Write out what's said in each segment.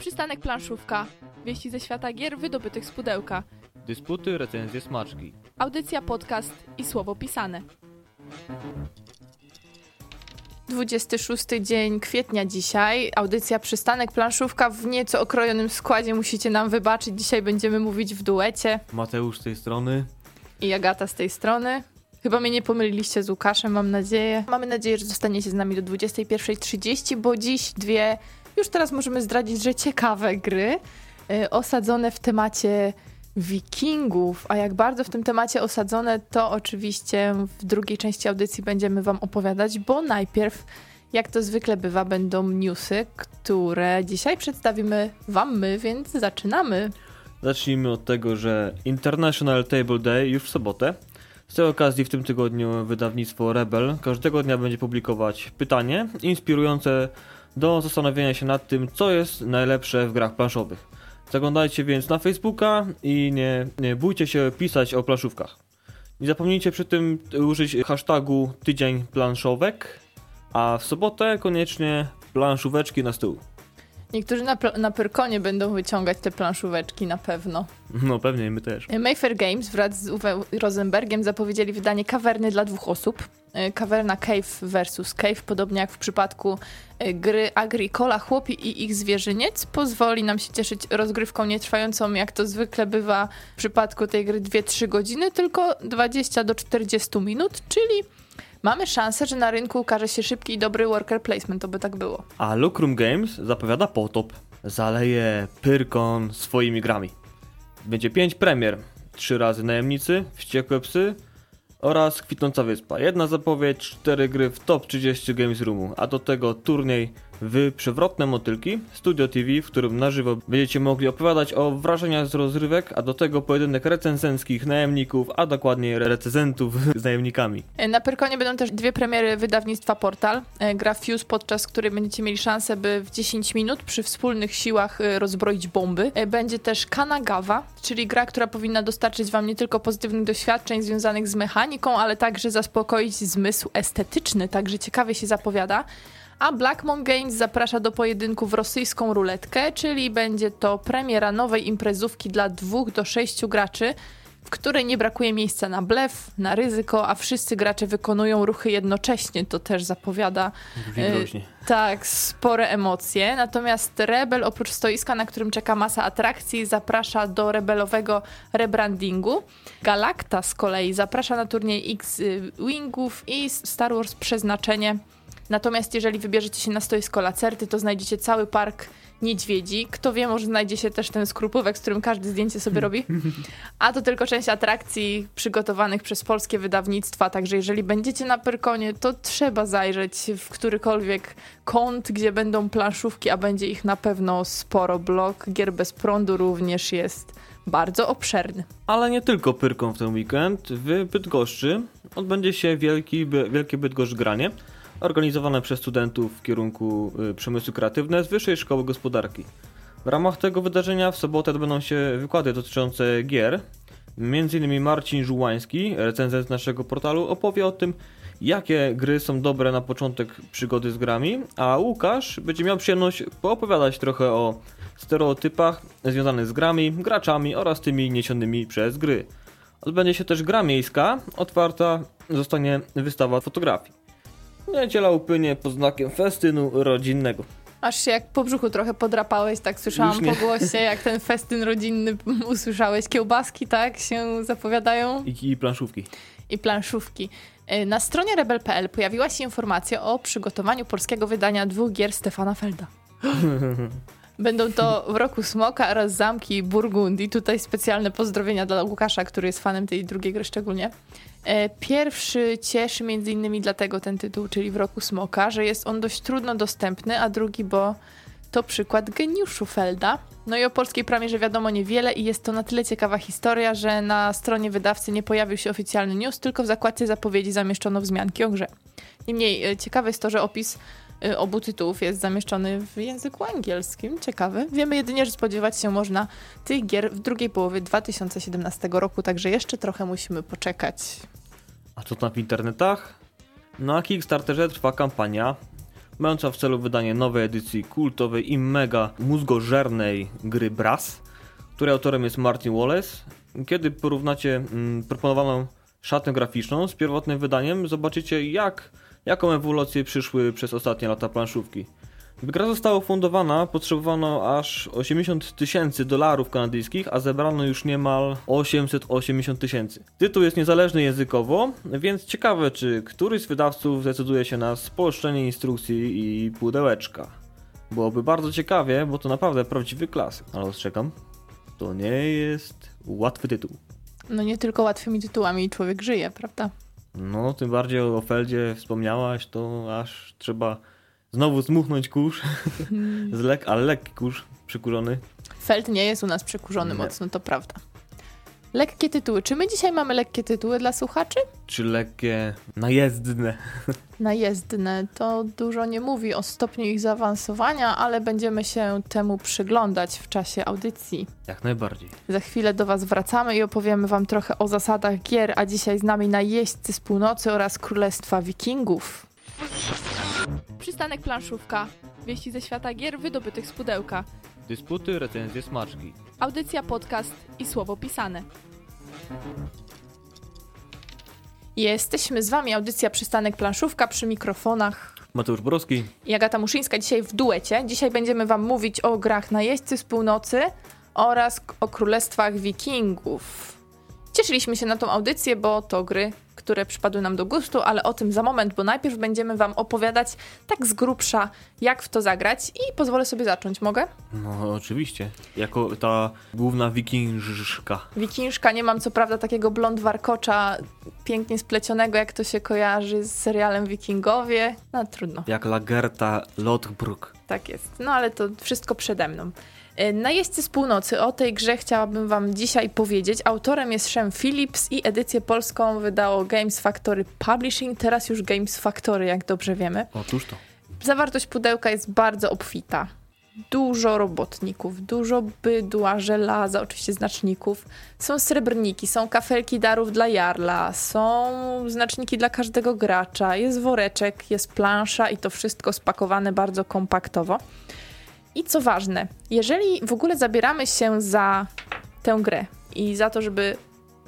Przystanek planszówka. Wieści ze świata gier wydobytych z pudełka. Dysputy, recenzje, smaczki. Audycja, podcast i słowo pisane. 26 dzień kwietnia dzisiaj. Audycja Przystanek Planszówka w nieco okrojonym składzie. Musicie nam wybaczyć. Dzisiaj będziemy mówić w duecie. Mateusz z tej strony. I Agata z tej strony. Chyba mnie nie pomyliliście z Łukaszem, mam nadzieję. Mamy nadzieję, że zostaniecie z nami do 21.30, bo dziś dwie, już teraz możemy zdradzić, że ciekawe gry, y, osadzone w temacie wikingów. A jak bardzo w tym temacie osadzone, to oczywiście w drugiej części audycji będziemy wam opowiadać, bo najpierw, jak to zwykle bywa, będą newsy, które dzisiaj przedstawimy wam my, więc zaczynamy. Zacznijmy od tego, że International Table Day już w sobotę. Z tej okazji w tym tygodniu wydawnictwo Rebel każdego dnia będzie publikować pytanie inspirujące do zastanowienia się nad tym, co jest najlepsze w grach planszowych. Zaglądajcie więc na Facebooka i nie, nie bójcie się pisać o planszówkach. Nie zapomnijcie przy tym użyć hashtagu tydzień planszówek, a w sobotę koniecznie planszóweczki na stół. Niektórzy na, na Pyrkonie będą wyciągać te planszóweczki na pewno. No pewnie i my też. Mayfair Games wraz z Uwe Rosenbergiem zapowiedzieli wydanie kawerny dla dwóch osób. E, kawerna Cave versus Cave, podobnie jak w przypadku e, gry Agricola Chłopi i ich zwierzyniec, pozwoli nam się cieszyć rozgrywką nietrwającą, jak to zwykle bywa w przypadku tej gry 2-3 godziny, tylko 20 do 40 minut, czyli mamy szansę, że na rynku ukaże się szybki i dobry worker placement, to by tak było. A Lucrum Games zapowiada potop. Zaleje Pyrkon swoimi grami. Będzie 5 premier. 3 razy Najemnicy, Wściekłe Psy oraz Kwitnąca Wyspa. Jedna zapowiedź, 4 gry w top 30 Games Roomu, a do tego turniej w Przewrotne Motylki, Studio TV, w którym na żywo będziecie mogli opowiadać o wrażeniach z rozrywek, a do tego pojedynek recenzenckich najemników, a dokładniej recenzentów z najemnikami. Na Pyrkonie będą też dwie premiery wydawnictwa Portal. E, gra Fuse, podczas której będziecie mieli szansę, by w 10 minut przy wspólnych siłach e, rozbroić bomby. E, będzie też Kanagawa, czyli gra, która powinna dostarczyć wam nie tylko pozytywnych doświadczeń związanych z mechaniką, ale także zaspokoić zmysł estetyczny, także ciekawie się zapowiada a Blackmon Games zaprasza do pojedynku w rosyjską ruletkę, czyli będzie to premiera nowej imprezówki dla dwóch do sześciu graczy, w której nie brakuje miejsca na blef, na ryzyko, a wszyscy gracze wykonują ruchy jednocześnie. To też zapowiada e, tak spore emocje. Natomiast Rebel oprócz stoiska, na którym czeka masa atrakcji, zaprasza do rebelowego rebrandingu. Galacta z kolei zaprasza na turniej X-Wingów i Star Wars Przeznaczenie Natomiast jeżeli wybierzecie się na stoisko Lacerty, to znajdziecie cały park niedźwiedzi. Kto wie, może znajdzie się też ten skrupówek, z którym każdy zdjęcie sobie robi. A to tylko część atrakcji przygotowanych przez polskie wydawnictwa, także jeżeli będziecie na Pyrkonie, to trzeba zajrzeć w którykolwiek kąt, gdzie będą planszówki, a będzie ich na pewno sporo. Blok gier bez prądu również jest bardzo obszerny. Ale nie tylko Pyrką w ten weekend. W Bydgoszczy odbędzie się wielki, wielkie Bydgoszcz granie organizowane przez studentów w kierunku y, przemysłu kreatywne z Wyższej Szkoły Gospodarki. W ramach tego wydarzenia w sobotę odbędą się wykłady dotyczące gier. Między innymi Marcin Żułański, recenzent naszego portalu, opowie o tym, jakie gry są dobre na początek przygody z grami, a Łukasz będzie miał przyjemność poopowiadać trochę o stereotypach związanych z grami, graczami oraz tymi niesionymi przez gry. Odbędzie się też gra miejska, otwarta zostanie wystawa fotografii. Niedziela upłynie pod znakiem festynu rodzinnego. Aż się jak po brzuchu trochę podrapałeś, tak słyszałam po głosie, jak ten festyn rodzinny usłyszałeś. Kiełbaski, tak, się zapowiadają. I, i planszówki. I planszówki. Y, na stronie rebel.pl pojawiła się informacja o przygotowaniu polskiego wydania dwóch gier Stefana Felda. Będą to w roku Smoka oraz Zamki Burgundii. Tutaj specjalne pozdrowienia dla Łukasza, który jest fanem tej drugiej gry szczególnie. E, pierwszy cieszy między innymi dlatego ten tytuł, czyli w roku Smoka, że jest on dość trudno dostępny, a drugi, bo to przykład geniuszu Felda. No i o polskiej premierze wiadomo niewiele i jest to na tyle ciekawa historia, że na stronie wydawcy nie pojawił się oficjalny news, tylko w zakładce zapowiedzi zamieszczono wzmianki o grze. Niemniej e, ciekawe jest to, że opis obu tytułów jest zamieszczony w języku angielskim. Ciekawy. Wiemy jedynie, że spodziewać się można tych gier w drugiej połowie 2017 roku, także jeszcze trochę musimy poczekać. A co tam w internetach? Na Kickstarterze trwa kampania mająca w celu wydanie nowej edycji kultowej i mega mózgożernej gry Brass, której autorem jest Martin Wallace. Kiedy porównacie mm, proponowaną szatę graficzną z pierwotnym wydaniem, zobaczycie jak, jaką ewolucję przyszły przez ostatnie lata planszówki. By gra została ufundowana, potrzebowano aż 80 tysięcy dolarów kanadyjskich, a zebrano już niemal 880 tysięcy. Tytuł jest niezależny językowo, więc ciekawe, czy któryś z wydawców zdecyduje się na spolszczenie instrukcji i pudełeczka. Byłoby bardzo ciekawie, bo to naprawdę prawdziwy klasyk. Ale ostrzegam, to nie jest łatwy tytuł. No nie tylko łatwymi tytułami człowiek żyje, prawda? No, tym bardziej o Feldzie wspomniałaś, to aż trzeba znowu zmuchnąć kurz, z lek ale lekki kurz, przykurzony. Feld nie jest u nas przykurzony nie. mocno, to prawda. Lekkie tytuły. Czy my dzisiaj mamy lekkie tytuły dla słuchaczy? Czy lekkie, najezdne? Najezdne. To dużo nie mówi o stopniu ich zaawansowania, ale będziemy się temu przyglądać w czasie audycji. Jak najbardziej. Za chwilę do Was wracamy i opowiemy Wam trochę o zasadach gier, a dzisiaj z nami najeźdźcy z północy oraz Królestwa Wikingów. Przystanek planszówka. Wieści ze świata gier wydobytych z pudełka. Dysputy, recenzje, smaczki. Audycja, podcast i słowo pisane. Jesteśmy z Wami, audycja Przystanek Planszówka przy mikrofonach. Mateusz Borowski. I Agata Muszyńska dzisiaj w duecie. Dzisiaj będziemy Wam mówić o grach Najeźdźcy z Północy oraz o Królestwach Wikingów. Cieszyliśmy się na tą audycję, bo to gry, które przypadły nam do gustu, ale o tym za moment, bo najpierw będziemy Wam opowiadać tak z grubsza, jak w to zagrać i pozwolę sobie zacząć. Mogę? No, oczywiście. Jako ta główna wikingżka. Wikingżka, nie mam co prawda takiego blond warkocza pięknie splecionego, jak to się kojarzy z serialem Wikingowie. No trudno. Jak Lagerta Lothbrok. Tak jest. No ale to wszystko przede mną. E, Najeźdźcy z północy. O tej grze chciałabym wam dzisiaj powiedzieć. Autorem jest Shem Phillips i edycję polską wydało Games Factory Publishing, teraz już Games Factory, jak dobrze wiemy. Otóż to. Zawartość pudełka jest bardzo obfita. Dużo robotników, dużo bydła, żelaza, oczywiście znaczników. Są srebrniki, są kafelki darów dla jarla, są znaczniki dla każdego gracza, jest woreczek, jest plansza i to wszystko spakowane bardzo kompaktowo. I co ważne, jeżeli w ogóle zabieramy się za tę grę i za to, żeby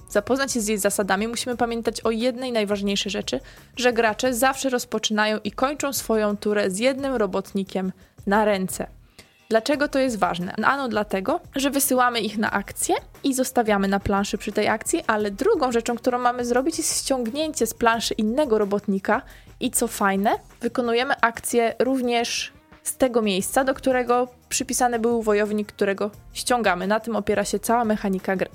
zapoznać się z jej zasadami, musimy pamiętać o jednej najważniejszej rzeczy, że gracze zawsze rozpoczynają i kończą swoją turę z jednym robotnikiem na ręce. Dlaczego to jest ważne? Ano dlatego, że wysyłamy ich na akcję i zostawiamy na planszy przy tej akcji, ale drugą rzeczą, którą mamy zrobić jest ściągnięcie z planszy innego robotnika i co fajne, wykonujemy akcję również z tego miejsca, do którego przypisany był wojownik, którego ściągamy. Na tym opiera się cała mechanika gry.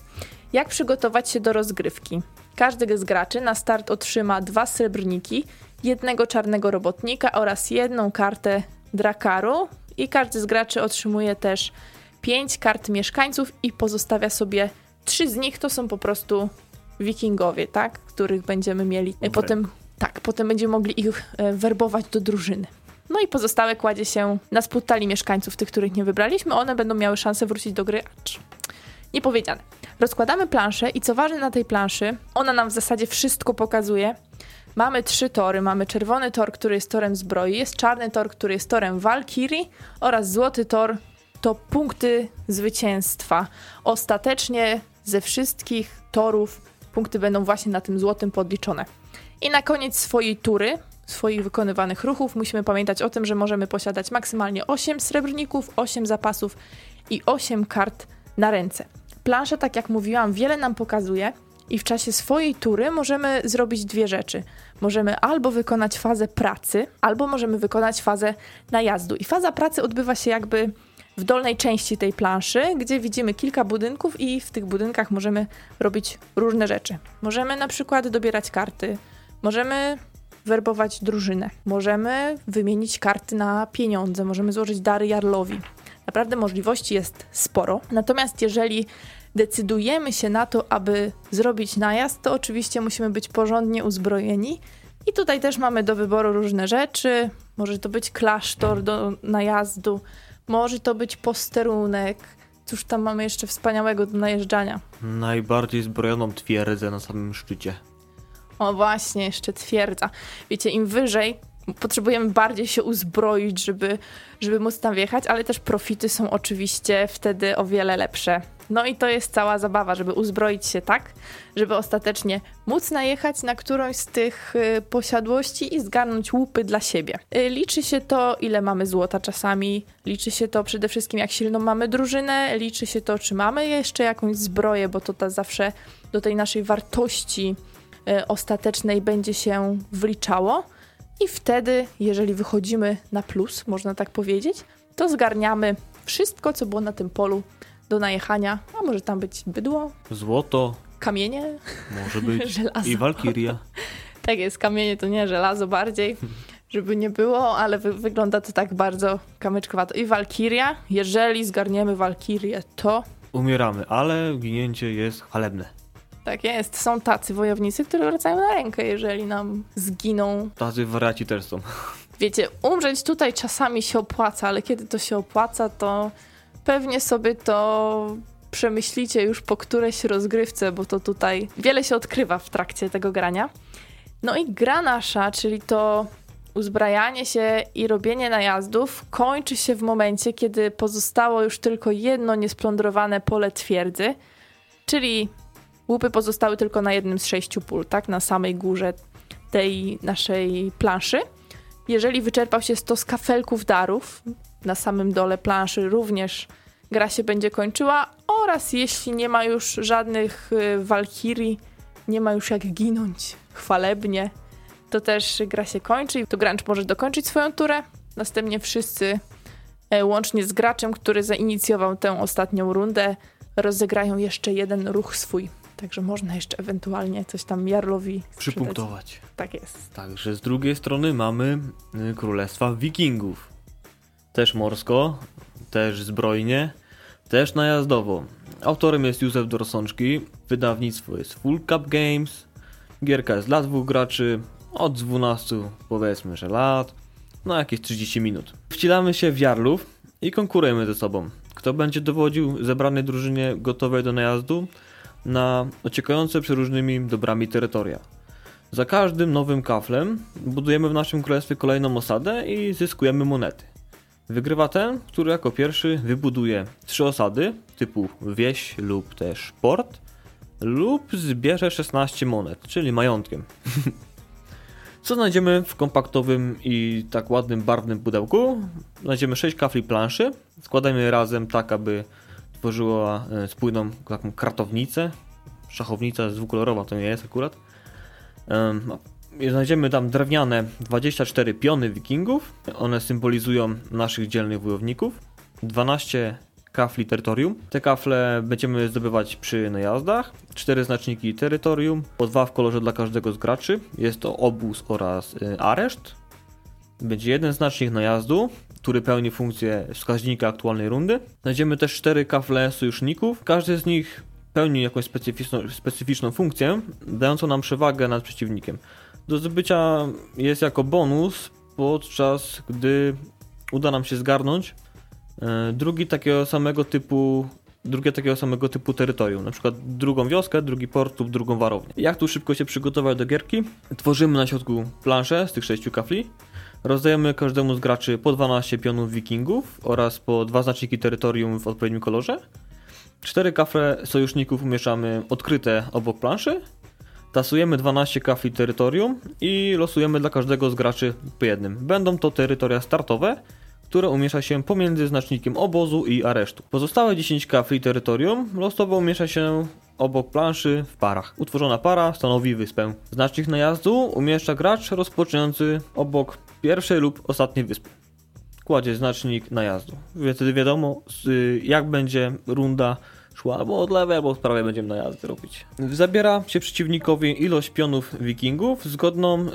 Jak przygotować się do rozgrywki? Każdy z graczy na start otrzyma dwa srebrniki, jednego czarnego robotnika oraz jedną kartę drakaru i każdy z graczy otrzymuje też pięć kart mieszkańców i pozostawia sobie trzy z nich to są po prostu wikingowie, tak? Których będziemy mieli. Potem tak, potem będziemy mogli ich e, werbować do drużyny. No i pozostałe kładzie się na spód talii mieszkańców, tych, których nie wybraliśmy. One będą miały szansę wrócić do gry. Acz. Niepowiedziane. Rozkładamy planszę i co ważne na tej planszy, ona nam w zasadzie wszystko pokazuje. Mamy trzy tory. Mamy czerwony tor, który jest torem zbroi, jest czarny tor, który jest torem walkirii oraz złoty tor to punkty zwycięstwa. Ostatecznie ze wszystkich torów punkty będą właśnie na tym złotym podliczone. I na koniec swojej tury swoich wykonywanych ruchów musimy pamiętać o tym, że możemy posiadać maksymalnie 8 srebrników, 8 zapasów i 8 kart na ręce. Plansza, tak jak mówiłam, wiele nam pokazuje i w czasie swojej tury możemy zrobić dwie rzeczy. Możemy albo wykonać fazę pracy, albo możemy wykonać fazę najazdu. I faza pracy odbywa się jakby w dolnej części tej planszy, gdzie widzimy kilka budynków i w tych budynkach możemy robić różne rzeczy. Możemy na przykład dobierać karty, możemy werbować drużynę. Możemy wymienić karty na pieniądze, możemy złożyć dary Jarlowi. Naprawdę możliwości jest sporo. Natomiast jeżeli decydujemy się na to, aby zrobić najazd, to oczywiście musimy być porządnie uzbrojeni. I tutaj też mamy do wyboru różne rzeczy. Może to być klasztor do najazdu, może to być posterunek. Cóż tam mamy jeszcze wspaniałego do najeżdżania? Najbardziej zbrojoną twierdzę na samym szczycie. O właśnie, jeszcze twierdza. Wiecie, im wyżej potrzebujemy bardziej się uzbroić, żeby, żeby móc tam wjechać, ale też profity są oczywiście wtedy o wiele lepsze. No i to jest cała zabawa, żeby uzbroić się tak, żeby ostatecznie móc najechać na którąś z tych y, posiadłości i zgarnąć łupy dla siebie. Y, liczy się to, ile mamy złota czasami, liczy się to przede wszystkim, jak silną mamy drużynę, liczy się to, czy mamy jeszcze jakąś zbroję, bo to ta zawsze do tej naszej wartości ostatecznej będzie się wliczało. I wtedy, jeżeli wychodzimy na plus, można tak powiedzieć, to zgarniamy wszystko, co było na tym polu do najechania. A może tam być bydło, Złoto, kamienie, może być. żelazo. I Walkiria. Tak jest, kamienie to nie, żelazo bardziej, żeby nie było, ale wy wygląda to tak bardzo kamyczkowato. I Walkiria, jeżeli zgarniemy Walkirię, to Umieramy, ale ginięcie jest chwalebne. Tak jest. Są tacy wojownicy, które wracają na rękę, jeżeli nam zginą. Tacy wariaci też są. Wiecie, umrzeć tutaj czasami się opłaca, ale kiedy to się opłaca, to pewnie sobie to przemyślicie już po którejś rozgrywce, bo to tutaj wiele się odkrywa w trakcie tego grania. No i gra nasza, czyli to uzbrajanie się i robienie najazdów kończy się w momencie, kiedy pozostało już tylko jedno niesplądrowane pole twierdzy, czyli łupy pozostały tylko na jednym z sześciu pól, tak? Na samej górze tej naszej planszy. Jeżeli wyczerpał się stos kafelków darów, na samym dole planszy również gra się będzie kończyła oraz jeśli nie ma już żadnych y, walkirii, nie ma już jak ginąć chwalebnie, to też gra się kończy i to gracz może dokończyć swoją turę. Następnie wszyscy, e, łącznie z graczem, który zainicjował tę ostatnią rundę, rozegrają jeszcze jeden ruch swój. Także można jeszcze ewentualnie coś tam Jarlowi sprzedać. Przypunktować. Tak jest. Także z drugiej strony mamy y, Królestwa Wikingów. Też morsko, też zbrojnie, też najazdowo. Autorem jest Józef Dorsączki, wydawnictwo jest Full Cup Games, gierka jest dla dwóch graczy, od 12 powiedzmy, że lat, no jakieś 30 minut. Wcielamy się w Jarlów i konkurujemy ze sobą. Kto będzie dowodził zebranej drużynie gotowej do najazdu na ociekające przeróżnymi dobrami terytoria. Za każdym nowym kaflem budujemy w naszym królestwie kolejną osadę i zyskujemy monety. Wygrywa ten, który jako pierwszy wybuduje trzy osady typu wieś lub też port lub zbierze 16 monet, czyli majątkiem. Co znajdziemy w kompaktowym i tak ładnym, barwnym pudełku? Znajdziemy 6 kafli planszy, składamy je razem tak, aby tworzyła e, spójną taką kartownicę. Szachownica dwukolorowa, to nie jest akurat. Znajdziemy tam drewniane 24 piony wikingów. One symbolizują naszych dzielnych wojowników. 12 kafli terytorium. Te kafle będziemy zdobywać przy najazdach. 4 znaczniki terytorium, po dwa w kolorze dla każdego z graczy. Jest to obóz oraz y, areszt. Będzie jeden znacznik najazdu, który pełni funkcję wskaźnika aktualnej rundy. Znajdziemy też 4 kafle sojuszników. Każdy z nich pełni jakąś specyficzną, specyficzną funkcję, dającą nam przewagę nad przeciwnikiem. Do zdobycia jest jako bonus, podczas gdy uda nam się zgarnąć e, drugi takiego samego typu drugie takiego samego typu terytorium, na przykład drugą wioskę, drugi port lub drugą warownię. Jak tu szybko się przygotować do gierki? Tworzymy na środku planszę z tych sześciu kafli, rozdajemy każdemu z graczy po 12 pionów wikingów oraz po dwa znaczniki terytorium w odpowiednim kolorze. Cztery kafle sojuszników umieszczamy odkryte obok planszy Tasujemy 12 kafli terytorium i losujemy dla każdego z graczy po jednym. Będą to terytoria startowe, które umieszcza się pomiędzy znacznikiem obozu i aresztu. Pozostałe 10 kafli terytorium losowo umieszcza się obok planszy w parach. Utworzona para stanowi wyspę. Znacznik najazdu umieszcza gracz rozpoczynający obok pierwszej lub ostatniej wyspy. Kładzie znacznik najazdu. Wtedy wiadomo, y, jak będzie runda szła albo od lewej, albo od prawej będziemy najazdy robić. Zabiera się przeciwnikowi ilość pionów wikingów zgodną yy,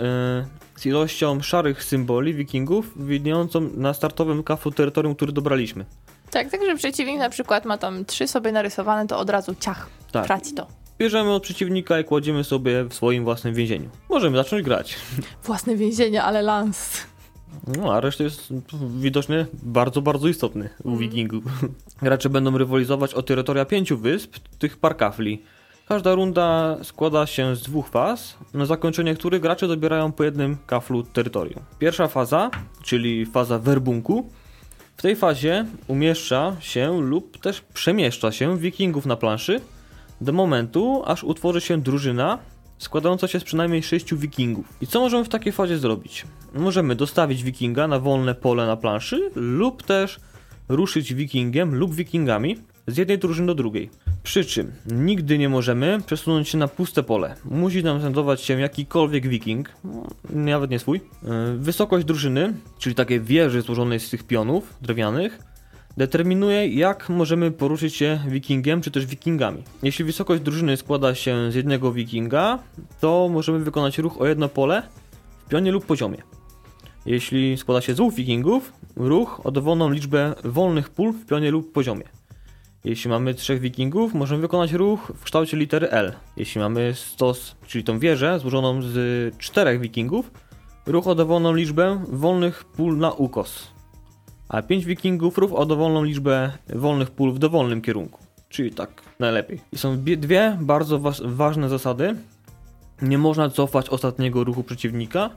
z ilością szarych symboli wikingów widniejącą na startowym kafu terytorium, który dobraliśmy. Tak, także przeciwnik na przykład ma tam trzy sobie narysowane, to od razu ciach, Tak. traci to. Bierzemy od przeciwnika i kładziemy sobie w swoim własnym więzieniu. Możemy zacząć grać. Własne więzienie, ale lans. No, a reszta jest widocznie bardzo, bardzo istotny u Mm. wikingów. Gracze będą rywalizować o terytoria pięciu wysp, tych par kafli. Każda runda składa się z dwóch faz, na zakończenie których gracze dobierają po jednym kaflu terytorium. Pierwsza faza, czyli faza werbunku, w tej fazie umieszcza się lub też przemieszcza się wikingów na planszy do momentu, aż utworzy się drużyna składająca się z przynajmniej 6 wikingów. I co możemy w takiej fazie zrobić? Możemy dostawić wikinga na wolne pole na planszy lub też ruszyć wikingiem lub wikingami z jednej drużyny do drugiej. Przy czym nigdy nie możemy przesunąć się na puste pole. Musi nam znajdować się jakikolwiek wiking, no, nawet nie swój. Yy, wysokość drużyny, czyli takiej wieży złożonej z tych pionów drewnianych, determinuje jak możemy poruszyć się wikingiem czy też wikingami. Jeśli wysokość drużyny składa się z jednego wikinga, to możemy wykonać ruch o jedno pole w pionie lub poziomie. Jeśli składa się z dwóch wikingów, ruch o dowolną liczbę wolnych pól w pionie lub poziomie. Jeśli mamy trzech wikingów, możemy wykonać ruch w kształcie litery L. Jeśli mamy stos, czyli tą wieżę złożoną z czterech wikingów, ruch o dowolną liczbę wolnych pól na ukos. A pięć wikingów ruch o dowolną liczbę wolnych pól w dowolnym kierunku. Czyli tak najlepiej. I są dwie bardzo wa ważne zasady. Nie można cofać ostatniego ruchu przeciwnika.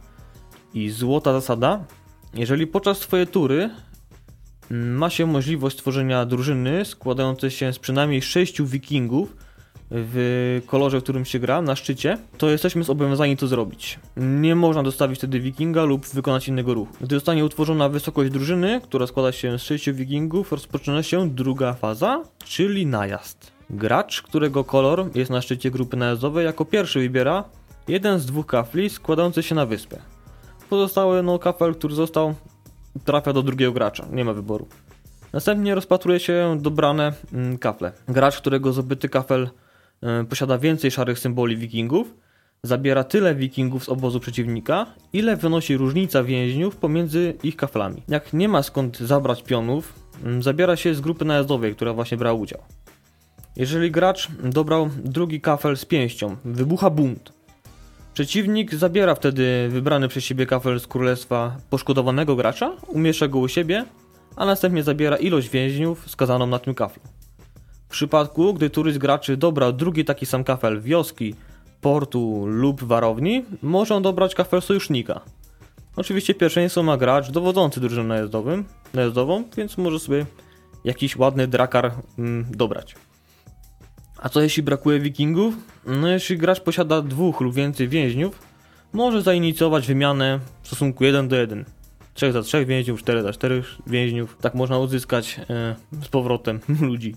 I złota zasada. Jeżeli podczas swojej tury ma się możliwość stworzenia drużyny składającej się z przynajmniej sześciu wikingów w kolorze, w którym się gra, na szczycie, to jesteśmy zobowiązani to zrobić. Nie można dostawić wtedy wikinga lub wykonać innego ruchu. Gdy zostanie utworzona wysokość drużyny, która składa się z sześciu wikingów, rozpoczyna się druga faza, czyli najazd. Gracz, którego kolor jest na szczycie grupy najazdowej, jako pierwszy wybiera jeden z dwóch kafli składający się na wyspę. Pozostały no kafel, który został trafia do drugiego gracza, nie ma wyboru. Następnie rozpatruje się dobrane mm, kafle. Gracz, którego zdobyty kafel posiada więcej szarych symboli wikingów, zabiera tyle wikingów z obozu przeciwnika, ile wynosi różnica więźniów pomiędzy ich kaflami. Jak nie ma skąd zabrać pionów, y, zabiera się z grupy najazdowej, która właśnie brała udział. Jeżeli gracz dobrał drugi kafel z pięścią, wybucha bunt. Przeciwnik zabiera wtedy wybrany przez siebie kafel z królestwa poszkodowanego gracza, umieszcza go u siebie, a następnie zabiera ilość więźniów skazaną na tym kaflu. W przypadku, gdy z graczy dobrał drugi taki sam kafel wioski, portu lub warowni, może on dobrać kafel sojusznika. Oczywiście pierwszeństwo ma gracz dowodzący drużyną najazdowym, najazdową, więc może sobie jakiś ładny drakar mm, dobrać. A co jeśli brakuje wikingów? No jeśli gracz posiada dwóch lub więcej więźniów, może zainicjować wymianę w stosunku 1 do 1. 3 za 3 więźniów, 4 za 4 więźniów. Tak można uzyskać e, z powrotem ludzi.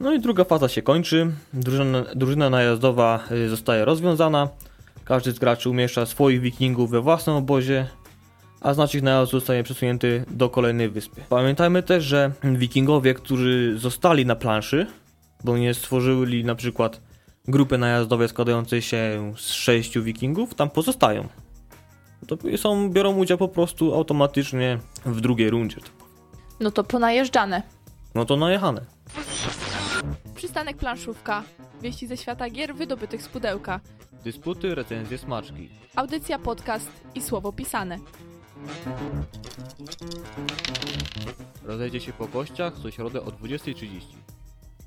No i druga faza się kończy. Drużyna, drużyna najazdowa e, zostaje rozwiązana. Każdy z graczy umieszcza swoich wikingów we własnym obozie, a znacznik najazdu zostaje przesunięty do kolejnej wyspy. Pamiętajmy też, że wikingowie, którzy zostali na planszy, bo nie stworzyli na przykład grupy najazdowe składającej się z sześciu wikingów, tam pozostają. To są, biorą udział po prostu automatycznie w drugiej rundzie. No to ponajeżdżane. No to najechane. Przystanek planszówka. Wieści ze świata gier wydobytych z pudełka. Dysputy, recenzje, smaczki. Audycja, podcast i słowo pisane. Rozejdzie się po kościach co środę o 20.30.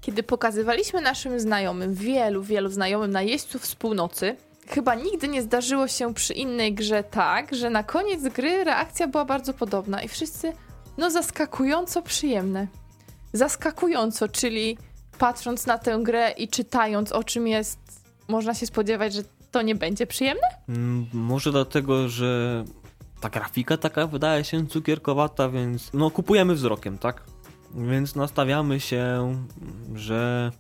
Kiedy pokazywaliśmy naszym znajomym, wielu, wielu znajomym najeźdźców z północy, chyba nigdy nie zdarzyło się przy innej grze tak, że na koniec gry reakcja była bardzo podobna i wszyscy, no zaskakująco przyjemne. Zaskakująco, czyli patrząc na tę grę i czytając o czym jest, można się spodziewać, że to nie będzie przyjemne? Mm, może dlatego, że ta grafika taka wydaje się cukierkowata, więc no kupujemy wzrokiem, tak? Więc nastawiamy się, że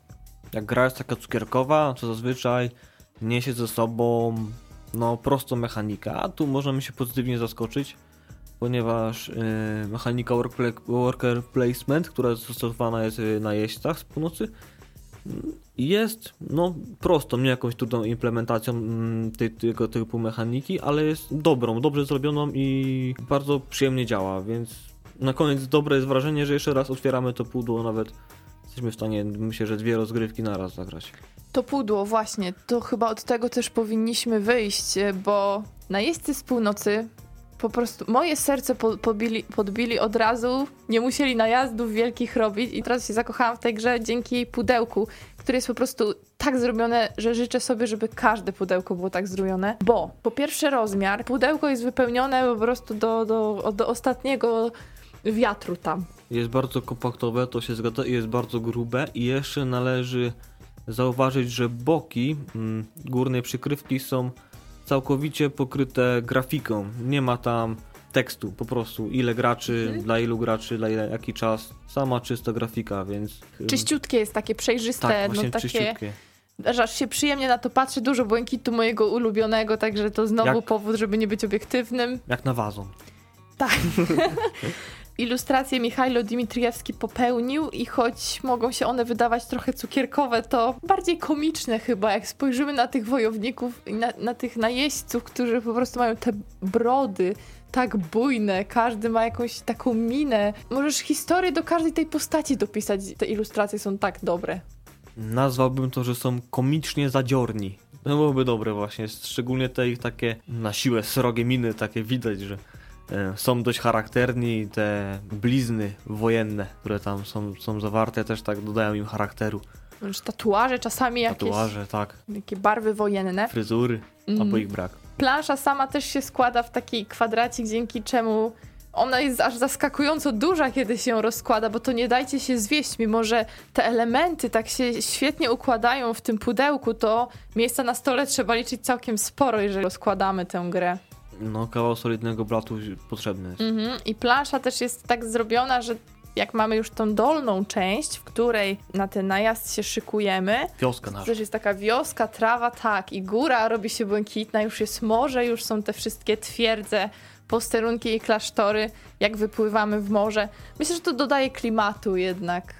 jak gra jest taka cukierkowa, to zazwyczaj niesie ze sobą no prostą mechanikę, a tu możemy się pozytywnie zaskoczyć, ponieważ yy, mechanika work worker placement, która zastosowana jest y, na jeźdźcach z północy, jest no prostą, nie jakąś trudną implementacją mm, tego typu mechaniki, ale jest dobrą, dobrze zrobioną i bardzo przyjemnie działa, więc na koniec dobre jest wrażenie, że jeszcze raz otwieramy to pudło, nawet jesteśmy w stanie, myślę, że dwie rozgrywki na raz zagrać. To pudło, właśnie, to chyba od tego też powinniśmy wyjść, bo najeźdźcy z północy po prostu moje serce po, pobili, podbili od razu, nie musieli najazdów wielkich robić i teraz się zakochałam w tej grze dzięki pudełku, które jest po prostu tak zrobione, że życzę sobie, żeby każde pudełko było tak zrobione, bo po pierwsze rozmiar, pudełko jest wypełnione po prostu do, do, do ostatniego wiatru tam. Jest bardzo kompaktowe, to się zgadza, jest bardzo grube i jeszcze należy zauważyć, że boki mm, górnej przykrywki są całkowicie pokryte grafiką. Nie ma tam tekstu, po prostu ile graczy, Mhm. dla ilu graczy, dla ile, jaki czas. Sama czysta grafika, więc... Czyściutkie jest takie przejrzyste, Tak, właśnie no takie, czyściutkie. aż się przyjemnie na to patrzy, dużo błękitu mojego ulubionego, także to znowu Jak- powód, żeby nie być obiektywnym. Jak na wazon. Tak. Ilustrację Michajlo Dimitriewski popełnił i choć mogą się one wydawać trochę cukierkowe, to bardziej komiczne chyba, jak spojrzymy na tych wojowników i na, na tych najeźdźców, którzy po prostu mają te brody tak bujne, każdy ma jakąś taką minę. Możesz historię do każdej tej postaci dopisać, te ilustracje są tak dobre. Nazwałbym to, że są komicznie zadziorni. To byłoby dobre właśnie, szczególnie te ich takie na siłę srogie miny, takie widać, że są dość charakterni te blizny wojenne, które tam są, są zawarte, też tak dodają im charakteru. Tatuaże, czasami jakieś Tatuaże, tak, takie barwy wojenne. fryzury, Mhm. albo ich brak. Plansza sama też się składa w taki kwadracik, dzięki czemu ona jest aż zaskakująco duża, kiedy się rozkłada, bo to nie dajcie się zwieść, mimo że te elementy tak się świetnie układają w tym pudełku, to miejsca na stole trzeba liczyć całkiem sporo, jeżeli rozkładamy tę grę. No, kawał solidnego blatu potrzebny jest. Mhm. I plansza też jest tak zrobiona, że jak mamy już tą dolną część, w której na ten najazd się szykujemy, Wioska nasza. też jest taka wioska, trawa, tak, i góra robi się błękitna, już jest morze, już są te wszystkie twierdze, posterunki i klasztory, jak wypływamy w morze. Myślę, że to dodaje klimatu jednak.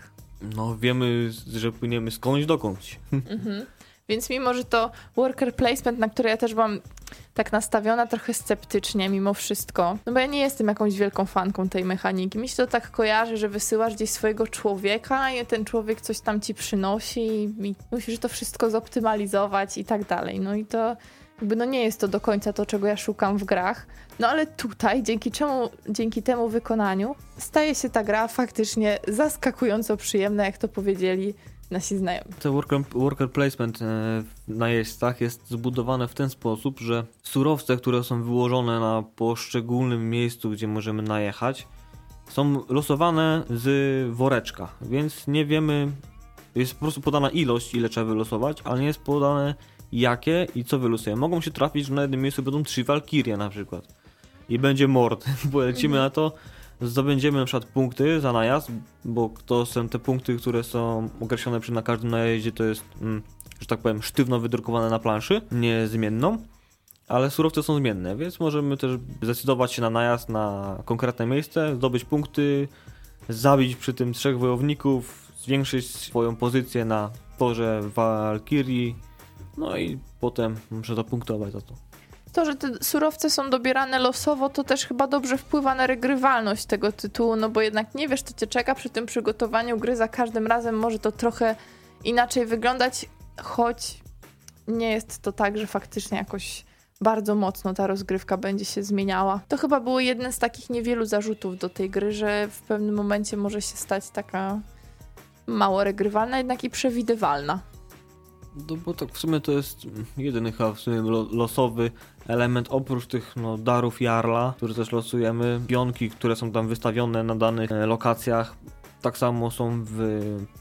No, wiemy, że płyniemy skądś dokądś. Mhm. Więc mimo, że to worker placement, na które ja też byłam tak nastawiona trochę sceptycznie mimo wszystko, no bo ja nie jestem jakąś wielką fanką tej mechaniki. Mi się to tak kojarzy, że wysyłasz gdzieś swojego człowieka i ten człowiek coś tam ci przynosi i musisz to wszystko zoptymalizować i tak dalej. No i to jakby no nie jest to do końca to, czego ja szukam w grach. No ale tutaj, dzięki czemu, dzięki temu wykonaniu, staje się ta gra faktycznie zaskakująco przyjemna, jak to powiedzieli nasi znajomi. Te worker, worker placement e, w najeźdźcach jest zbudowane w ten sposób, że surowce, które są wyłożone na poszczególnym miejscu, gdzie możemy najechać, są losowane z woreczka, więc nie wiemy, jest po prostu podana ilość, ile trzeba wylosować, ale nie jest podane jakie i co wylosujemy. Mogą się trafić, że na jednym miejscu będą trzy walkirie na przykład i będzie mord, bo lecimy na to, zdobędziemy na przykład punkty za najazd, bo to są te punkty, które są określone przy na każdym najeździe, to jest, mm, że tak powiem, sztywno wydrukowane na planszy, niezmienną, ale surowce są zmienne, więc możemy też zdecydować się na najazd na konkretne miejsce, zdobyć punkty, zabić przy tym trzech wojowników, zwiększyć swoją pozycję na torze Walkirii, no i potem muszę zapunktować za to. To, że te surowce są dobierane losowo, to też chyba dobrze wpływa na regrywalność tego tytułu, no bo jednak nie wiesz, co cię czeka przy tym przygotowaniu gry. Za każdym razem może to trochę inaczej wyglądać, choć nie jest to tak, że faktycznie jakoś bardzo mocno ta rozgrywka będzie się zmieniała. To chyba było jeden z takich niewielu zarzutów do tej gry, że w pewnym momencie może się stać taka mało regrywalna, jednak i przewidywalna. No bo tak w sumie to jest jedyny chyba w sumie lo- losowy element oprócz tych no, darów Jarla, które też losujemy. Pionki, które są tam wystawione na danych e, lokacjach, tak samo są w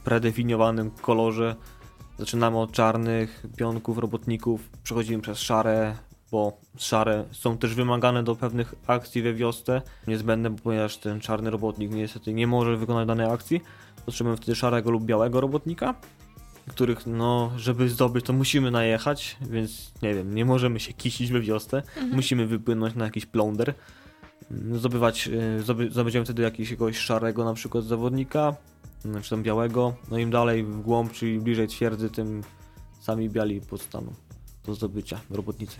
predefiniowanym kolorze. Zaczynamy od czarnych pionków, robotników, przechodzimy przez szare, bo szare są też wymagane do pewnych akcji we wiosce. Niezbędne, ponieważ ten czarny robotnik niestety nie może wykonać danej akcji. Potrzebujemy wtedy szarego lub białego robotnika których, no, żeby zdobyć, to musimy najechać, więc nie wiem, nie możemy się kisić we wiosce, musimy wypłynąć na jakiś plunder, mm, zdobywać, y, zdoby, zdobędziemy wtedy jakiegoś szarego na przykład zawodnika, mm, czy tam białego, no im dalej w głąb, czyli bliżej twierdzy, tym sami biali powstaną do zdobycia robotnicy.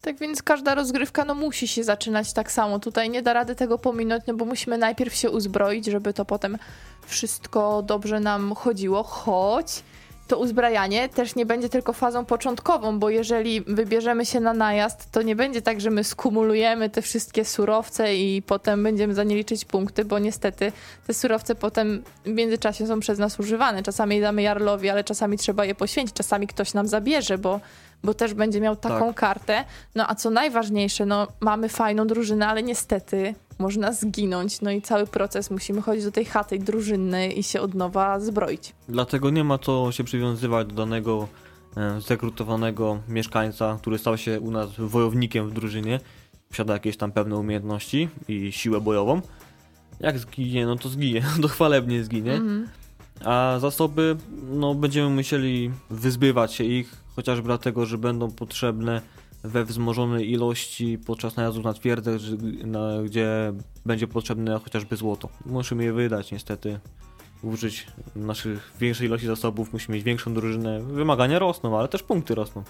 Tak więc każda rozgrywka no, musi się zaczynać tak samo. Tutaj nie da rady tego pominąć, no bo musimy najpierw się uzbroić, żeby to potem wszystko dobrze nam chodziło, choć to uzbrajanie też nie będzie tylko fazą początkową, bo jeżeli wybierzemy się na najazd, to nie będzie tak, że my skumulujemy te wszystkie surowce i potem będziemy za nie liczyć punkty, bo niestety te surowce potem w międzyczasie są przez nas używane. Czasami damy Jarlowi, ale czasami trzeba je poświęcić, czasami ktoś nam zabierze, bo, bo też będzie miał taką tak. kartę. No a co najważniejsze, no mamy fajną drużynę, ale niestety można zginąć, no i cały proces musimy chodzić do tej chaty drużynnej i się od nowa zbroić. Dlatego nie ma co się przywiązywać do danego e, zrekrutowanego mieszkańca, który stał się u nas wojownikiem w drużynie, posiada jakieś tam pewne umiejętności i siłę bojową. Jak zginie, no to zginie, to chwalebnie zginie. Mhm. A zasoby, no będziemy musieli wyzbywać się ich, chociażby dlatego, że będą potrzebne we wzmożonej ilości podczas najazdów na twierdzę, gdzie będzie potrzebne chociażby złoto. Musimy je wydać niestety, użyć naszych większej ilości zasobów, musimy mieć większą drużynę. Wymagania rosną, ale też punkty rosną.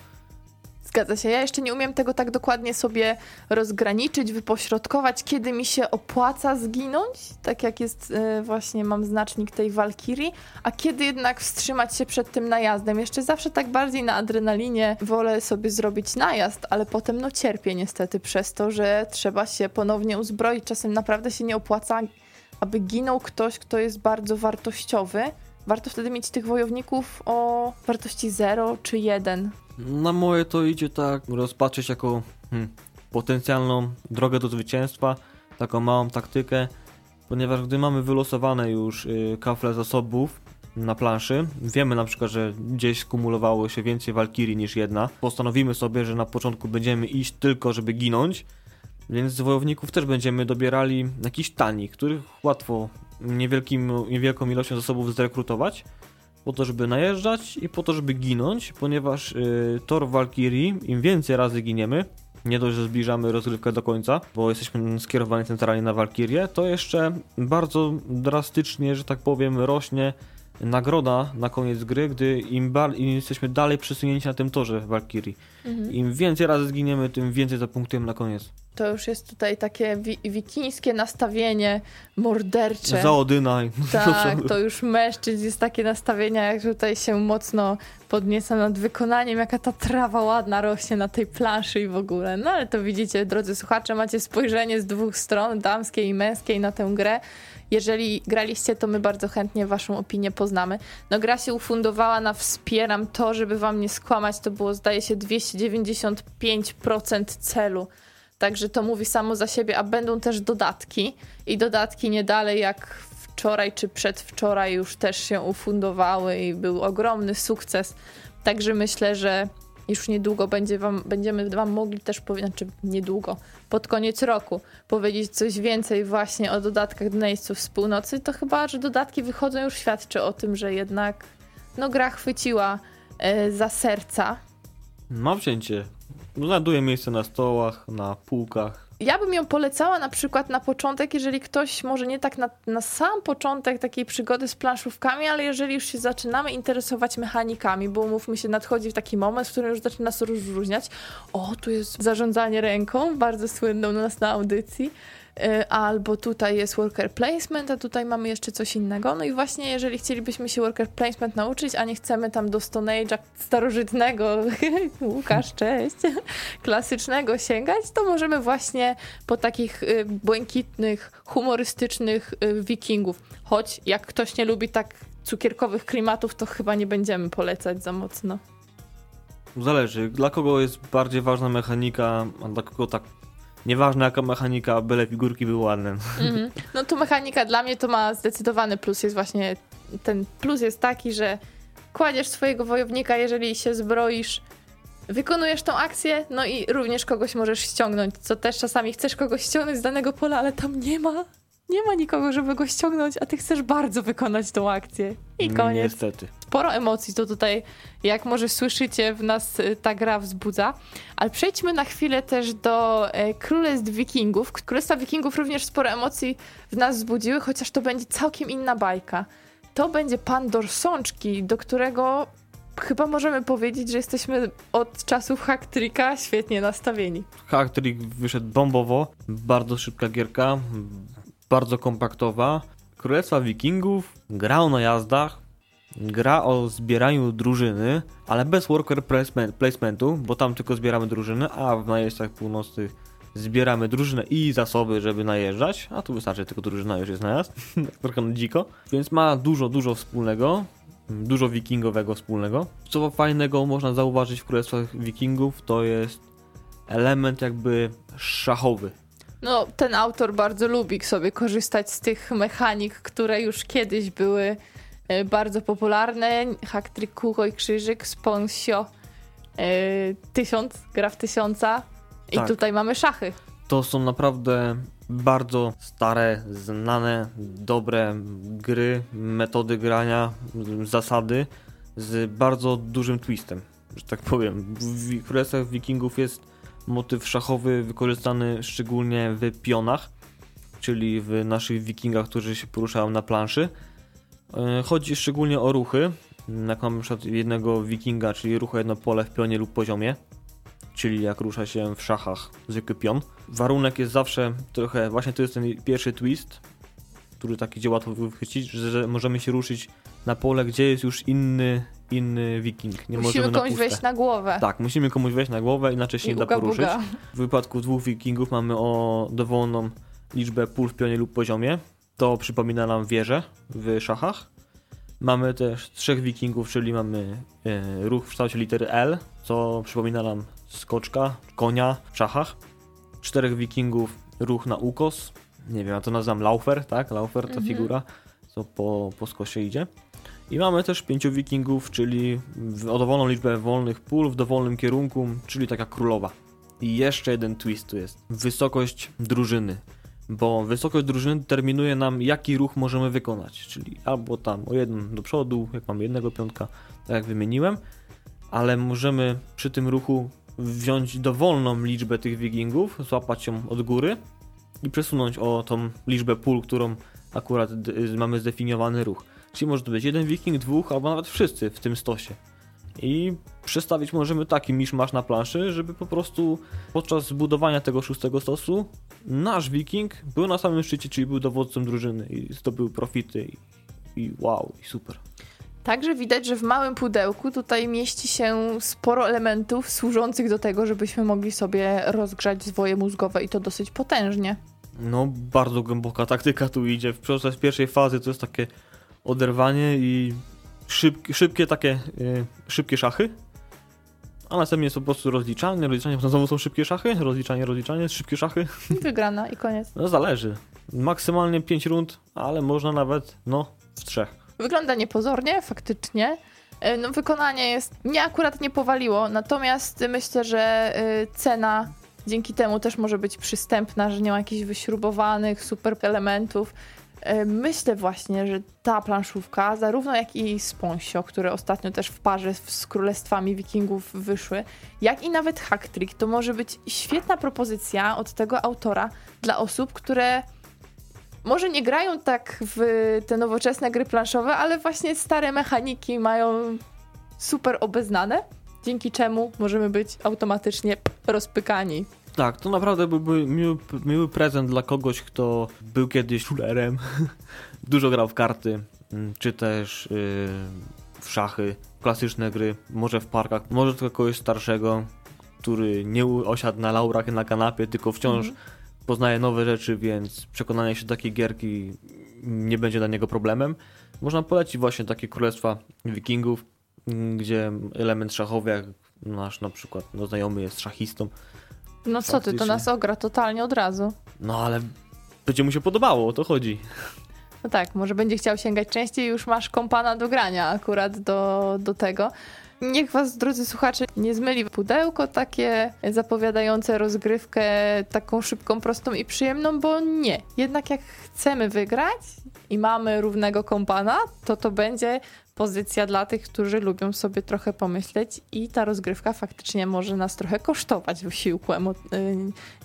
Zgadza się. Ja jeszcze nie umiem tego tak dokładnie sobie rozgraniczyć, wypośrodkować, kiedy mi się opłaca zginąć, tak jak jest y, właśnie, mam znacznik tej walkirii, a kiedy jednak wstrzymać się przed tym najazdem. Jeszcze zawsze tak bardziej na adrenalinie wolę sobie zrobić najazd, ale potem no cierpię niestety przez to, że trzeba się ponownie uzbroić. Czasem naprawdę się nie opłaca, aby ginął ktoś, kto jest bardzo wartościowy. Warto wtedy mieć tych wojowników o wartości 0 czy 1 na moje to idzie tak rozpatrzeć jako hmm, potencjalną drogę do zwycięstwa, taką małą taktykę, ponieważ gdy mamy wylosowane już y, kafle zasobów na planszy, wiemy na przykład, że gdzieś skumulowało się więcej walkirii niż jedna, postanowimy sobie, że na początku będziemy iść tylko, żeby ginąć, więc z wojowników też będziemy dobierali jakiś tani, których łatwo niewielkim, niewielką ilością zasobów zrekrutować, po to, żeby najeżdżać i po to, żeby ginąć, ponieważ yy, tor Valkyrie, im więcej razy giniemy, nie dość, że zbliżamy rozgrywkę do końca, bo jesteśmy skierowani centralnie na Valkyrię, to jeszcze bardzo drastycznie, że tak powiem, rośnie nagroda na koniec gry, gdy im, im jesteśmy dalej przesunięci na tym torze Valkyrie. Mhm. Im więcej razy zginiemy, tym więcej zapunktujemy na koniec. To już jest tutaj takie wi wikińskie nastawienie mordercze. Za Odyna. Tak, to już mężczyzn jest takie nastawienia, jak tutaj się mocno podnieca nad wykonaniem, jaka ta trawa ładna rośnie na tej planszy i w ogóle. No ale to widzicie, drodzy słuchacze, macie spojrzenie z dwóch stron, damskiej i męskiej na tę grę. Jeżeli graliście, to my bardzo chętnie waszą opinię poznamy. No gra się ufundowała na wspieram to, żeby wam nie skłamać, to było zdaje się 295% celu. Także to mówi samo za siebie, a będą też dodatki i dodatki nie dalej jak wczoraj czy przedwczoraj już też się ufundowały i był ogromny sukces. Także myślę, że już niedługo będzie wam, będziemy Wam mogli też powiedzieć, znaczy niedługo, pod koniec roku powiedzieć coś więcej właśnie o dodatkach do z północy, to chyba, że dodatki wychodzą już świadczy o tym, że jednak no gra chwyciła e, za serca. Ma wzięcie. Znajduje miejsce na stołach, na półkach, ja bym ją polecała na przykład na początek, jeżeli ktoś może nie tak na, na sam początek takiej przygody z planszówkami, ale jeżeli już się zaczynamy interesować mechanikami, bo mówmy się, nadchodzi w taki moment, w którym już zaczyna nas rozróżniać, o, tu jest zarządzanie ręką, bardzo słynną u nas na audycji, albo tutaj jest worker placement, a tutaj mamy jeszcze coś innego. No i właśnie jeżeli chcielibyśmy się worker placement nauczyć, a nie chcemy tam do Stone Age'a starożytnego, Łukasz, cześć, klasycznego sięgać, to możemy właśnie po takich y, błękitnych, humorystycznych y, wikingów. Choć jak ktoś nie lubi tak cukierkowych klimatów, to chyba nie będziemy polecać za mocno. Zależy. Dla kogo jest bardziej ważna mechanika, a dla kogo tak Nieważna jaka mechanika, byle figurki były ładne. Mm-hmm. No tu mechanika dla mnie to ma zdecydowany plus. Jest właśnie ten plus jest taki, że kładziesz swojego wojownika, jeżeli się zbroisz, wykonujesz tą akcję, no i również kogoś możesz ściągnąć, co też czasami chcesz kogoś ściągnąć z danego pola, ale tam nie ma nie ma nikogo, żeby go ściągnąć, a ty chcesz bardzo wykonać tą akcję. I koniec. Niestety. Sporo emocji to tutaj, jak może słyszycie, w nas y, ta gra wzbudza. Ale przejdźmy na chwilę też do e, Królestw Wikingów. Królestwa Wikingów również sporo emocji w nas wzbudziły, chociaż to będzie całkiem inna bajka. To będzie pan Dorsączki, do którego chyba możemy powiedzieć, że jesteśmy od czasów Hacktricka świetnie nastawieni. Hacktrick wyszedł bombowo, bardzo szybka gierka, bardzo kompaktowa. Królestwa Wikingów, grał na jazdach, Gra o zbieraniu drużyny, ale bez worker placement, placementu, bo tam tylko zbieramy drużyny, a w najeźdźcach północnych zbieramy drużynę i zasoby, żeby najeżdżać, a tu wystarczy tylko drużyna już jest najazd, trochę dziko, więc ma dużo, dużo wspólnego, dużo wikingowego wspólnego. Co fajnego można zauważyć w Królestwach Wikingów, to jest element jakby szachowy. No, ten autor bardzo lubi sobie korzystać z tych mechanik, które już kiedyś były e, bardzo popularne. Haktrik, kółko i krzyżyk, Sponsio, e, tysiąc, gra w tysiąca. I Tak. tutaj mamy szachy. To są naprawdę bardzo stare, znane, dobre gry, metody grania, zasady z bardzo dużym twistem, że tak powiem. W Królestwach Wikingów jest motyw szachowy wykorzystany szczególnie w pionach, czyli w naszych wikingach, którzy się poruszają na planszy. E, Chodzi szczególnie o ruchy, jak mamy przykład jednego wikinga, czyli rucha jedno pole w pionie lub poziomie, czyli jak rusza się w szachach zwykły pion. Warunek jest zawsze trochę, właśnie to jest ten pierwszy twist, który taki gdzie łatwo wychwycić, że możemy się ruszyć na pole, gdzie jest już inny, inny wiking. Nie Musimy komuś wejść na głowę. Tak, musimy komuś wejść na głowę, inaczej się I nie da uga poruszyć. buga. W wypadku dwóch wikingów mamy o dowolną liczbę pól w pionie lub poziomie. To przypomina nam wieżę w szachach. Mamy też trzech wikingów, czyli mamy e, ruch w kształcie litery L, co przypomina nam skoczka, konia w szachach. Czterech wikingów, ruch na ukos. Nie wiem, ja to nazywam laufer, tak? Laufer to Mhm. figura, co po, po skosie idzie. I mamy też pięciu wikingów, czyli o dowolną liczbę wolnych pól w dowolnym kierunku, czyli taka królowa. I jeszcze jeden twist tu jest. Wysokość drużyny. Bo wysokość drużyny determinuje nam, jaki ruch możemy wykonać. Czyli albo tam o jeden do przodu, jak mamy jednego piątka, tak jak wymieniłem, ale możemy przy tym ruchu wziąć dowolną liczbę tych wikingów, złapać ją od góry i przesunąć o tą liczbę pól, którą akurat mamy zdefiniowany ruch. Czyli może to być jeden wiking, dwóch, albo nawet wszyscy w tym stosie. I przestawić możemy taki miszmasz na planszy, żeby po prostu podczas zbudowania tego szóstego stosu nasz wiking był na samym szczycie, czyli był dowódcą drużyny i zdobył profity i, i wow, i super. Także widać, że w małym pudełku tutaj mieści się sporo elementów służących do tego, żebyśmy mogli sobie rozgrzać zwoje mózgowe i to dosyć potężnie. No, bardzo głęboka taktyka tu idzie. W proces pierwszej fazy to jest takie oderwanie i szybkie, szybkie takie, y, szybkie szachy. A następnie jest po prostu rozliczanie, rozliczanie, potem znowu są szybkie szachy, rozliczanie, rozliczanie, szybkie szachy. Wygrana i koniec. No zależy. Maksymalnie 5 rund, ale można nawet, no, w trzech. Wygląda niepozornie, faktycznie. E, No, wykonanie jest. Mnie akurat nie powaliło, natomiast myślę, że e, cena dzięki temu też może być przystępna, że nie ma jakichś wyśrubowanych super elementów. E, Myślę właśnie, że ta planszówka, zarówno jak i Sponsio, które ostatnio też w parze z Królestwami Wikingów wyszły, jak i nawet Hacktrick, to może być świetna propozycja od tego autora dla osób, które może nie grają tak w te nowoczesne gry planszowe, ale właśnie stare mechaniki mają super obeznane, dzięki czemu możemy być automatycznie rozpykani. Tak, to naprawdę byłby miły, miły prezent dla kogoś, kto był kiedyś szulerem, dużo grał w karty, mm, czy też yy, w szachy, klasyczne gry, może w parkach, może tylko kogoś starszego, który nie osiadł na laurach i na kanapie, tylko wciąż Mhm. poznaje nowe rzeczy, więc przekonanie się do takiej gierki nie będzie dla niego problemem. Można polecić właśnie takie królestwa wikingów, gdzie element szachowy, jak nasz na przykład no, znajomy jest szachistą, No co ty, to nas ogra totalnie od razu. No ale będzie mu się podobało, o to chodzi. No tak, może będzie chciał sięgać częściej, już masz kompana do grania akurat do, do tego. Niech was, drodzy słuchacze, nie zmyli pudełko takie zapowiadające rozgrywkę taką szybką, prostą i przyjemną, bo nie. Jednak jak chcemy wygrać i mamy równego kompana, to to będzie pozycja dla tych, którzy lubią sobie trochę pomyśleć i ta rozgrywka faktycznie może nas trochę kosztować wysiłku emo- y,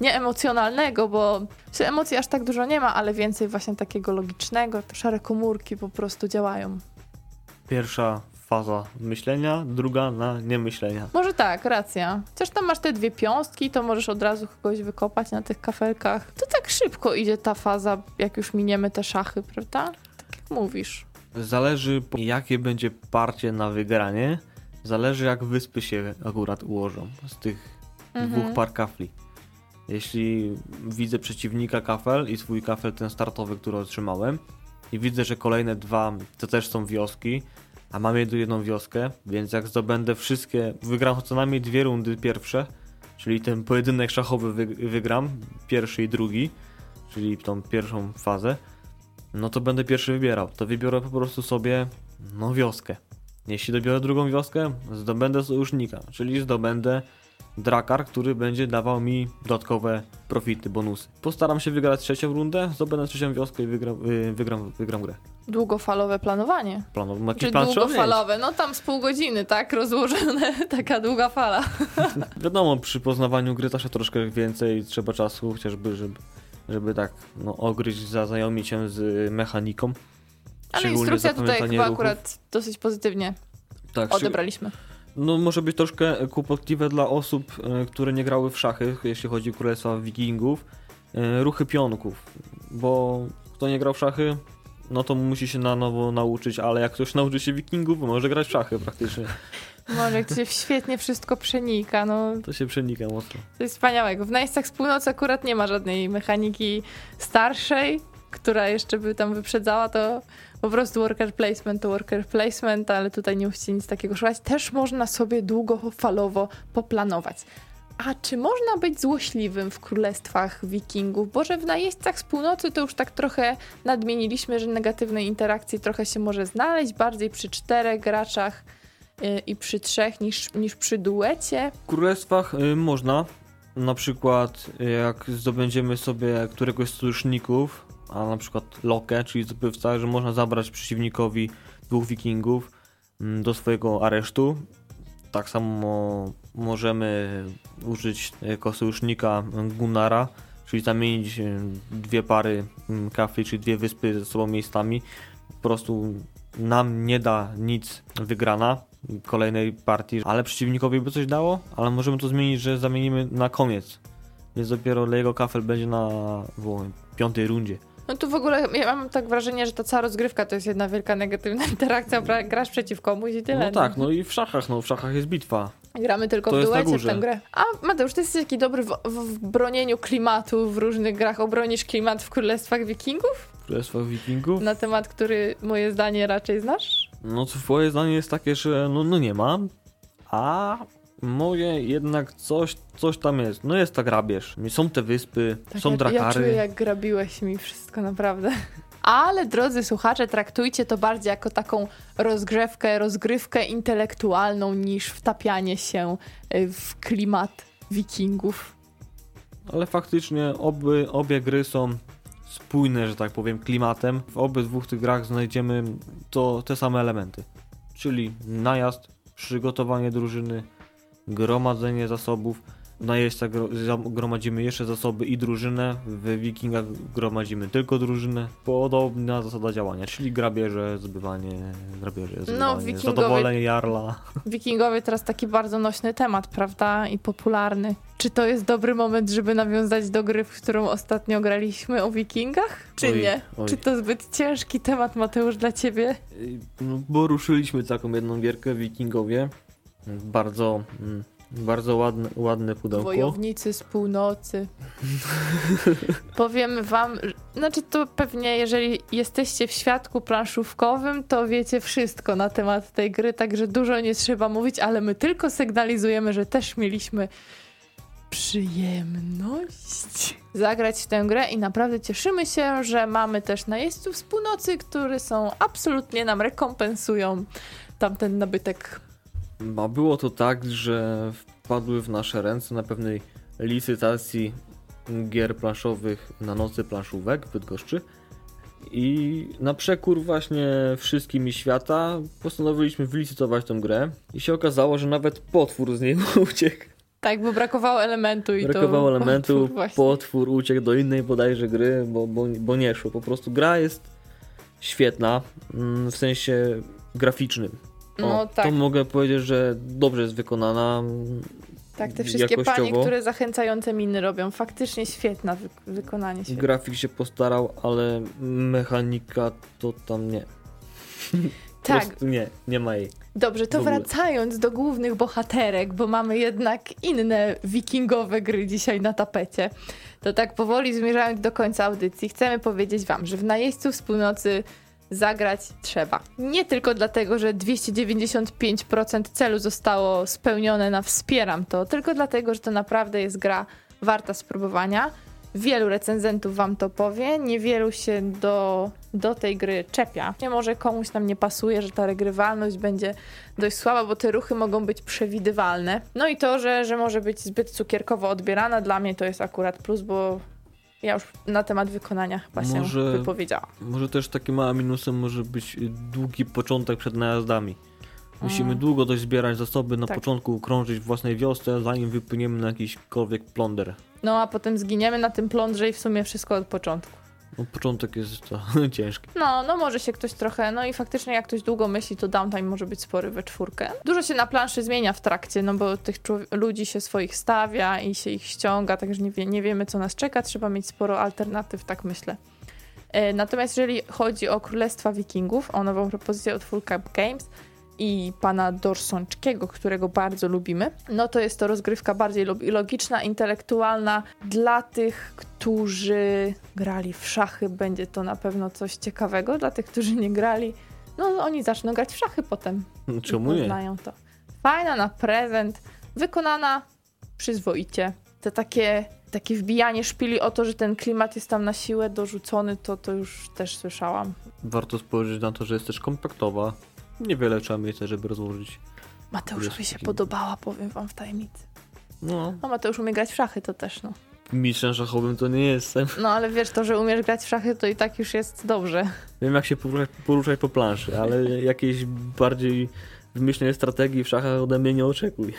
nie emocjonalnego, bo emocji aż tak dużo nie ma, ale więcej właśnie takiego logicznego. Szare komórki po prostu działają. Pierwsza faza myślenia, druga na niemyślenia. Może tak, racja. Chociaż tam masz te dwie piąstki, to możesz od razu kogoś wykopać na tych kafelkach. To tak szybko idzie ta faza, jak już miniemy te szachy, prawda? Tak jak mówisz. Zależy jakie będzie parcie na wygranie, zależy jak wyspy się akurat ułożą z tych mhm. dwóch par kafli. Jeśli widzę przeciwnika kafel i swój kafel ten startowy, który otrzymałem i widzę, że kolejne dwa to też są wioski, a mam jedną wioskę, więc jak zdobędę wszystkie, wygram co najmniej dwie rundy pierwsze, czyli ten pojedynek szachowy wygram, pierwszy i drugi, czyli tą pierwszą fazę, no to będę pierwszy wybierał. To wybiorę po prostu sobie, no wioskę. Jeśli dobiorę drugą wioskę, zdobędę sojusznika, czyli zdobędę Drakar, który będzie dawał mi dodatkowe profity, bonusy. Postaram się wygrać trzecią rundę, zdobędę trzecią wioskę i wygram, y, wygram, wygram grę. Długofalowe planowanie. Planow, jakiś Czy plan długofalowe? No tam z pół godziny, tak? Rozłożone, taka długa fala. Wiadomo, przy poznawaniu gry też troszkę więcej trzeba czasu, chociażby, żeby, żeby tak no, ogryźć, zaznajomić się z mechaniką. Ale instrukcja tutaj chyba ruchów. akurat dosyć pozytywnie tak, odebraliśmy. No może być troszkę kłopotliwe dla osób, e, które nie grały w szachy, jeśli chodzi o Królestwa Wikingów, e, ruchy pionków, bo kto nie grał w szachy, no to musi się na nowo nauczyć, ale jak ktoś nauczy się Wikingów, może grać w szachy praktycznie. Może, to się świetnie wszystko przenika, no. To się przenika mocno. To jest wspaniałego. W Najstach z północy akurat nie ma żadnej mechaniki starszej, która jeszcze by tam wyprzedzała, to po prostu worker placement to worker placement, ale tutaj nie musicie nic takiego szukać. Też można sobie długofalowo poplanować. A czy można być złośliwym w królestwach wikingów? Bo że w najeźdźcach z północy to już tak trochę nadmieniliśmy, że negatywnej interakcji trochę się może znaleźć, bardziej przy czterech graczach yy, i przy trzech niż, niż przy duecie. W królestwach yy, można, na przykład jak zdobędziemy sobie któregoś z sojuszników, a na przykład Lokę, czyli zdobywca, że można zabrać przeciwnikowi dwóch wikingów mm, do swojego aresztu. Tak samo możemy użyć jako sojusznika Gunnara, czyli zamienić e, dwie pary mm, kafli, czyli dwie wyspy ze sobą miejscami. Po prostu nam nie da nic wygrana kolejnej partii, ale przeciwnikowi by coś dało, ale możemy to zmienić, że zamienimy na koniec. Więc dopiero jego kafel będzie na w piątej rundzie. No tu w ogóle ja mam tak wrażenie, że ta cała rozgrywka to jest jedna wielka negatywna interakcja, grasz przeciw komuś i tyle. No tak, no i w szachach, no w szachach jest bitwa. Gramy tylko to w duecie w tę grę. A Mateusz, ty jesteś taki dobry w, w, bronieniu klimatu w różnych grach. Obronisz klimat w Królestwach Wikingów? W Królestwach Wikingów? Na temat, który moje zdanie raczej znasz? No to twoje zdanie jest takie, że no, no nie mam, a moje jednak coś, coś tam jest. No jest ta grabież. Są te wyspy, tak są drakary. Ja czuję jak grabiłeś mi wszystko naprawdę. Ale drodzy słuchacze, traktujcie to bardziej jako taką rozgrzewkę, rozgrywkę intelektualną niż wtapianie się y, w klimat wikingów. Ale faktycznie oby, obie gry są spójne, że tak powiem, klimatem. W obydwu tych grach znajdziemy to, te same elementy. Czyli najazd, przygotowanie drużyny, gromadzenie zasobów. Na jeźdźca gromadzimy jeszcze zasoby i drużynę, w wikingach gromadzimy tylko drużynę. Podobna zasada działania, czyli grabieże, zbywanie, grabieże, no, zbywanie, no, wikingowie, zadowolenie jarla. Wikingowie teraz taki bardzo nośny temat, prawda? I popularny. Czy to jest dobry moment, żeby nawiązać do gry, w którą ostatnio graliśmy o wikingach? Czy oj, nie? Oj. Czy to zbyt ciężki temat, Mateusz, dla ciebie? No, bo ruszyliśmy taką jedną gierkę wikingowie. Bardzo, mm, bardzo ładne, ładne pudełko. Wojownicy z północy. Powiem wam, znaczy to pewnie jeżeli jesteście w świadku planszówkowym, to wiecie wszystko na temat tej gry, także dużo nie trzeba mówić, ale my tylko sygnalizujemy, że też mieliśmy przyjemność zagrać w tę grę i naprawdę cieszymy się, że mamy też najeźdźców z północy, którzy są absolutnie nam rekompensują tamten nabytek a było to tak, że wpadły w nasze ręce na pewnej licytacji gier planszowych na nocy planszówek w Bydgoszczy. I na przekór właśnie wszystkim i świata postanowiliśmy wylicytować tę grę i się okazało, że nawet potwór z niej uciekł. Tak, bo brakowało elementu i brakowało to elementu, potwór, potwór, uciekł do innej bodajże gry, bo, bo, bo nie szło. Po prostu gra jest świetna mm, w sensie graficznym. No o, tak. To mogę powiedzieć, że dobrze jest wykonana. Tak, te wszystkie jakościowo. panie, które zachęcające miny robią. Faktycznie świetna wy wykonanie. Świetne. Grafik się postarał, ale mechanika to tam nie. Tak, nie, nie ma jej. dobrze, to wracając do głównych bohaterek, bo mamy jednak inne wikingowe gry dzisiaj na tapecie. To tak powoli zmierzając do końca audycji, chcemy powiedzieć wam, że w Najeźdźców z północy zagrać trzeba. Nie tylko dlatego, że 295% celu zostało spełnione na wspieram to, tylko dlatego, że to naprawdę jest gra warta spróbowania. Wielu recenzentów wam to powie, niewielu się do, do tej gry czepia. Nie może komuś tam nie pasuje, że ta regrywalność będzie dość słaba, bo te ruchy mogą być przewidywalne. No i to, że, że może być zbyt cukierkowo odbierana, dla mnie to jest akurat plus, bo ja już na temat wykonania chyba Może- się wypowiedziałam. Może też takim małym minusem może być długi początek przed najazdami. Musimy Mm. długo dość zbierać zasoby, na Tak. początku krążyć w własnej wiosce, zanim wypłyniemy na jakiśkolwiek plonder. No a potem zginiemy na tym plądrze i w sumie wszystko od początku. No, początek jest to ciężki. No, no może się ktoś trochę, no i faktycznie jak ktoś długo myśli, to downtime może być spory we czwórkę. Dużo się na planszy zmienia w trakcie, no bo tych ludzi się swoich stawia i się ich ściąga, także nie, wie, nie wiemy co nas czeka, trzeba mieć sporo alternatyw, tak myślę. E, Natomiast jeżeli chodzi o Królestwa Wikingów, o nową propozycję od Full Cup Games i pana Dorsonczkiego, którego bardzo lubimy, no to jest to rozgrywka bardziej log- logiczna, intelektualna. Dla tych, którzy grali w szachy, będzie to na pewno coś ciekawego. Dla tych, którzy nie grali, no oni zaczną grać w szachy potem. Czemu nie? Poznają to. Fajna na prezent, wykonana przyzwoicie. Te takie, takie wbijanie szpili o to, że ten klimat jest tam na siłę dorzucony, to, to już też słyszałam. Warto spojrzeć na to, że jest też kompaktowa. Niewiele trzeba mieć, żeby rozłożyć. Mateuszowi się podobała, powiem wam w tajemnicy. No, No Mateusz umie grać w szachy, to też no. mistrzem szachowym to nie jestem. No ale wiesz, to, że umiesz grać w szachy, to i tak już jest dobrze. Wiem jak się poruszać, poruszać po planszy, ale jakiejś bardziej wymyślnej strategii w szachach ode mnie nie oczekuj.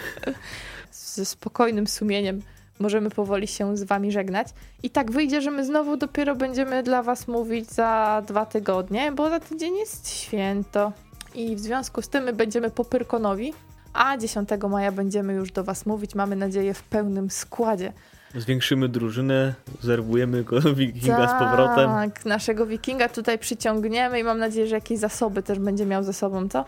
ze spokojnym sumieniem możemy powoli się z wami żegnać. I tak wyjdzie, że my znowu dopiero będziemy dla was mówić za dwa tygodnie, bo za tydzień jest święto. I w związku z tym my będziemy po Pyrkonowi, a 10 maja będziemy już do was mówić, mamy nadzieję, w pełnym składzie. Zwiększymy drużynę, zerwujemy go wikinga z powrotem. Tak, naszego wikinga tutaj przyciągniemy i mam nadzieję, że jakieś zasoby też będzie miał ze sobą, co?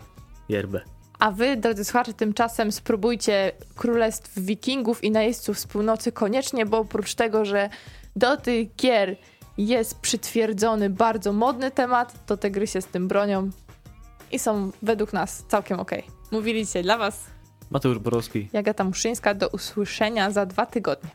Yerbę. A wy, drodzy słuchacze, tymczasem spróbujcie Królestw Wikingów i Najeźdźców z północy koniecznie, bo oprócz tego, że do tych gier jest przytwierdzony bardzo modny temat, to te gry się z tym bronią i są według nas całkiem okej. Mówili dzisiaj dla was Mateusz Borowski. Jagata Muszyńska. Do usłyszenia za dwa tygodnie.